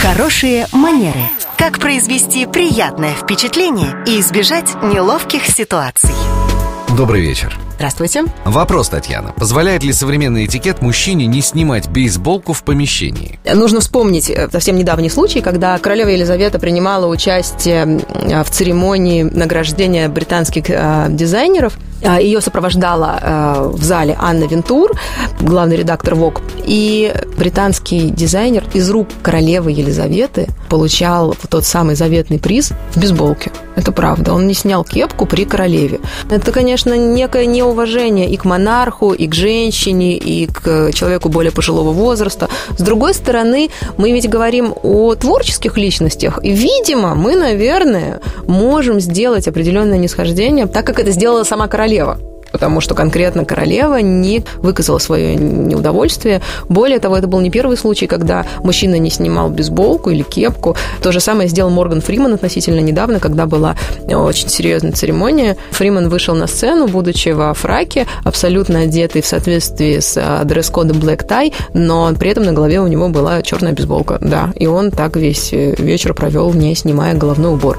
Хорошие манеры. Как произвести приятное впечатление и избежать неловких ситуаций. Добрый вечер. Здравствуйте. Вопрос, Татьяна. Позволяет ли современный этикет мужчине не снимать бейсболку в помещении? Нужно вспомнить э, совсем недавний случай, когда королева Елизавета принимала участие э, в церемонии награждения британских э, дизайнеров. Ее сопровождала в зале Анна Вентур, главный редактор ВОК. И британский дизайнер из рук королевы Елизаветы получал тот самый заветный приз в бейсболке. Это правда. Он не снял кепку при королеве. Это, конечно, некое неуважение и к монарху, и к женщине, и к человеку более пожилого возраста. С другой стороны, мы ведь говорим о творческих личностях. И, видимо, мы, наверное, можем сделать определенное нисхождение, так как это сделала сама королева потому что конкретно королева не выказала свое неудовольствие. Более того, это был не первый случай, когда мужчина не снимал бейсболку или кепку. То же самое сделал Морган Фриман относительно недавно, когда была очень серьезная церемония. Фриман вышел на сцену, будучи во фраке, абсолютно одетый в соответствии с а, дресс-кодом Black Tie, но при этом на голове у него была черная бейсболка, да. И он так весь э, вечер провел, не снимая головной убор.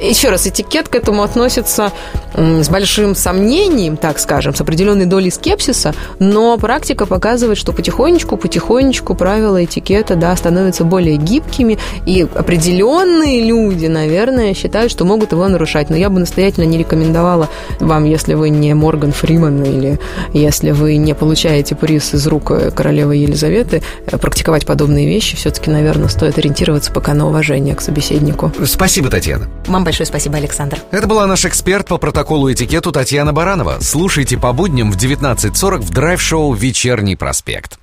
Еще раз, этикет к этому относится с большим сомнением, так скажем, с определенной долей скепсиса, но практика показывает, что потихонечку, потихонечку правила этикета, да, становятся более гибкими, и определенные люди, наверное, считают, что могут его нарушать. Но я бы настоятельно не рекомендовала вам, если вы не Морган Фриман или если вы не получаете приз из рук королевы Елизаветы, э, практиковать подобные вещи. Все-таки, наверное, стоит ориентироваться пока на уважение к собеседнику. Спасибо, Татьяна. Большое спасибо, Александр. Это была наш эксперт по протоколу этикету Татьяна Баранова. Слушайте по будням в 19.40 в драйв-шоу «Вечерний проспект».